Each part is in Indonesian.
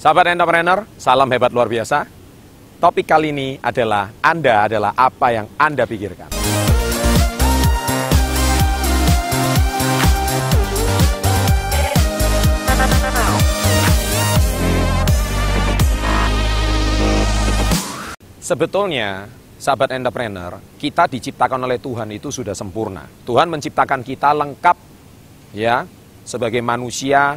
Sahabat entrepreneur, salam hebat luar biasa. Topik kali ini adalah Anda adalah apa yang Anda pikirkan. Sebetulnya, sahabat entrepreneur, kita diciptakan oleh Tuhan itu sudah sempurna. Tuhan menciptakan kita lengkap ya, sebagai manusia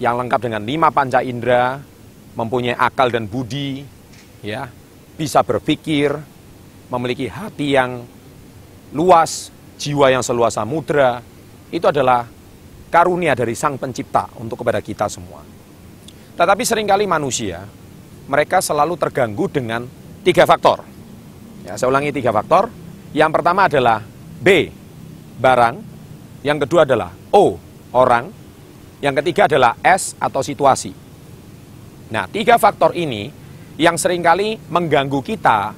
yang lengkap dengan lima panca indera, mempunyai akal dan budi, ya, bisa berpikir, memiliki hati yang luas, jiwa yang seluas samudra, itu adalah karunia dari Sang Pencipta untuk kepada kita semua. Tetapi sering kali manusia, mereka selalu terganggu dengan tiga faktor. Ya, saya ulangi tiga faktor. Yang pertama adalah B, barang. Yang kedua adalah O, orang. Yang ketiga adalah S atau situasi. Nah, tiga faktor ini yang sering kali mengganggu kita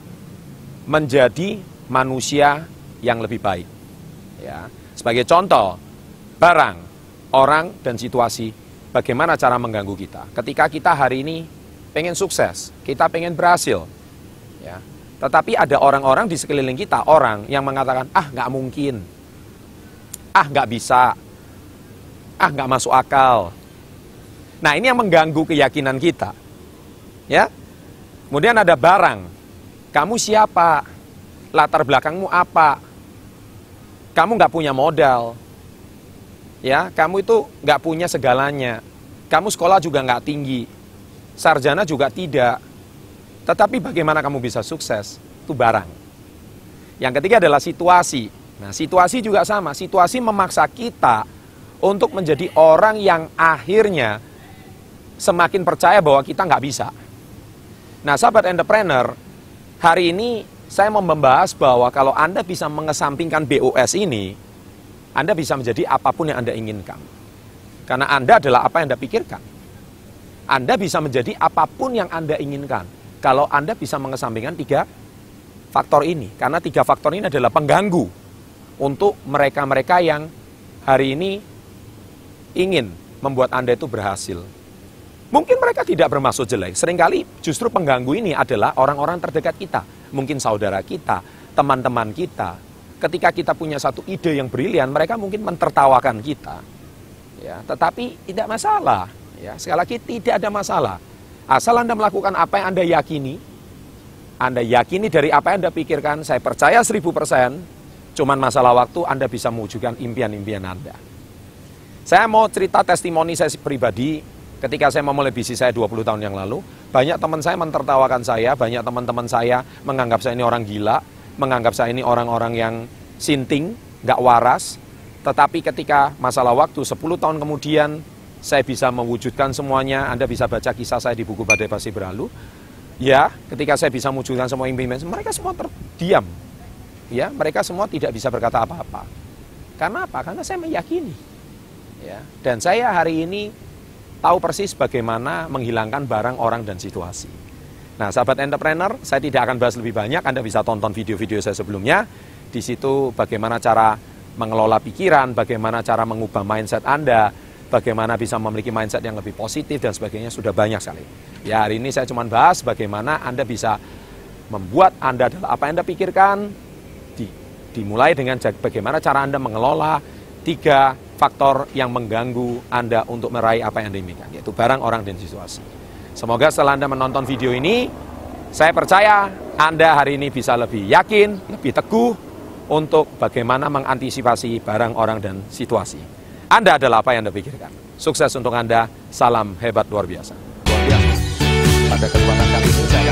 menjadi manusia yang lebih baik. Ya, sebagai contoh, barang, orang, dan situasi, bagaimana cara mengganggu kita. Ketika kita hari ini pengen sukses, kita pengen berhasil, ya. Tetapi ada orang-orang di sekeliling kita, orang yang mengatakan, ah nggak mungkin, ah nggak bisa, ah nggak masuk akal. Nah ini yang mengganggu keyakinan kita. Ya, kemudian ada barang. Kamu siapa? Latar belakangmu apa? Kamu nggak punya modal. Ya, kamu itu nggak punya segalanya. Kamu sekolah juga nggak tinggi. Sarjana juga tidak. Tetapi bagaimana kamu bisa sukses? Itu barang. Yang ketiga adalah situasi. Nah, situasi juga sama. Situasi memaksa kita untuk menjadi orang yang akhirnya semakin percaya bahwa kita nggak bisa. Nah, sahabat entrepreneur, hari ini saya mau membahas bahwa kalau Anda bisa mengesampingkan BOS ini, Anda bisa menjadi apa pun yang Anda inginkan. Karena Anda adalah apa yang Anda pikirkan. Anda bisa menjadi apa pun yang Anda inginkan. Kalau Anda bisa mengesampingkan tiga faktor ini. Karena tiga faktor ini adalah pengganggu untuk mereka-mereka yang hari ini ingin membuat Anda itu berhasil. Mungkin mereka tidak bermaksud jelek. Seringkali justru pengganggu ini adalah orang-orang terdekat kita. Mungkin saudara kita, teman-teman kita. Ketika kita punya satu ide yang brilian, mereka mungkin mentertawakan kita. Ya, tetapi tidak masalah. Ya, sekali lagi tidak ada masalah. Asal Anda melakukan apa yang Anda yakini, Anda yakini dari apa yang Anda pikirkan, saya percaya seribu persen, cuman masalah waktu Anda bisa mewujudkan impian-impian Anda. Saya mau cerita testimoni saya pribadi ketika saya memulai bisnis saya 20 tahun yang lalu. Banyak teman saya mentertawakan saya, banyak teman-teman saya menganggap saya ini orang gila, menganggap saya ini orang-orang yang sinting, gak waras. Tetapi ketika masalah waktu 10 tahun kemudian saya bisa mewujudkan semuanya, Anda bisa baca kisah saya di buku Badai Pasti Berlalu. Ya, ketika saya bisa mewujudkan semua impian, mereka semua terdiam. Ya, mereka semua tidak bisa berkata apa-apa. Karena apa? Karena saya meyakini Ya. Dan saya hari ini tahu persis bagaimana menghilangkan barang, orang, dan situasi. Nah, sahabat entrepreneur, saya tidak akan bahas lebih banyak. Anda bisa tonton video-video saya sebelumnya. Di situ bagaimana cara mengelola pikiran, bagaimana cara mengubah mindset Anda, bagaimana bisa memiliki mindset yang lebih positif dan sebagainya sudah banyak sekali. Ya, hari ini saya cuma bahas bagaimana Anda bisa membuat Anda adalah apa yang Anda pikirkan, di, dimulai dengan bagaimana cara Anda mengelola tiga faktor yang mengganggu Anda untuk meraih apa yang Anda inginkan, yaitu barang, orang, dan situasi. Semoga setelah Anda menonton video ini, saya percaya Anda hari ini bisa lebih yakin, lebih teguh untuk bagaimana mengantisipasi barang, orang, dan situasi. Anda adalah apa yang Anda pikirkan. Sukses untuk Anda, salam hebat luar biasa. Luar biasa. Pada kesempatan kali ini saya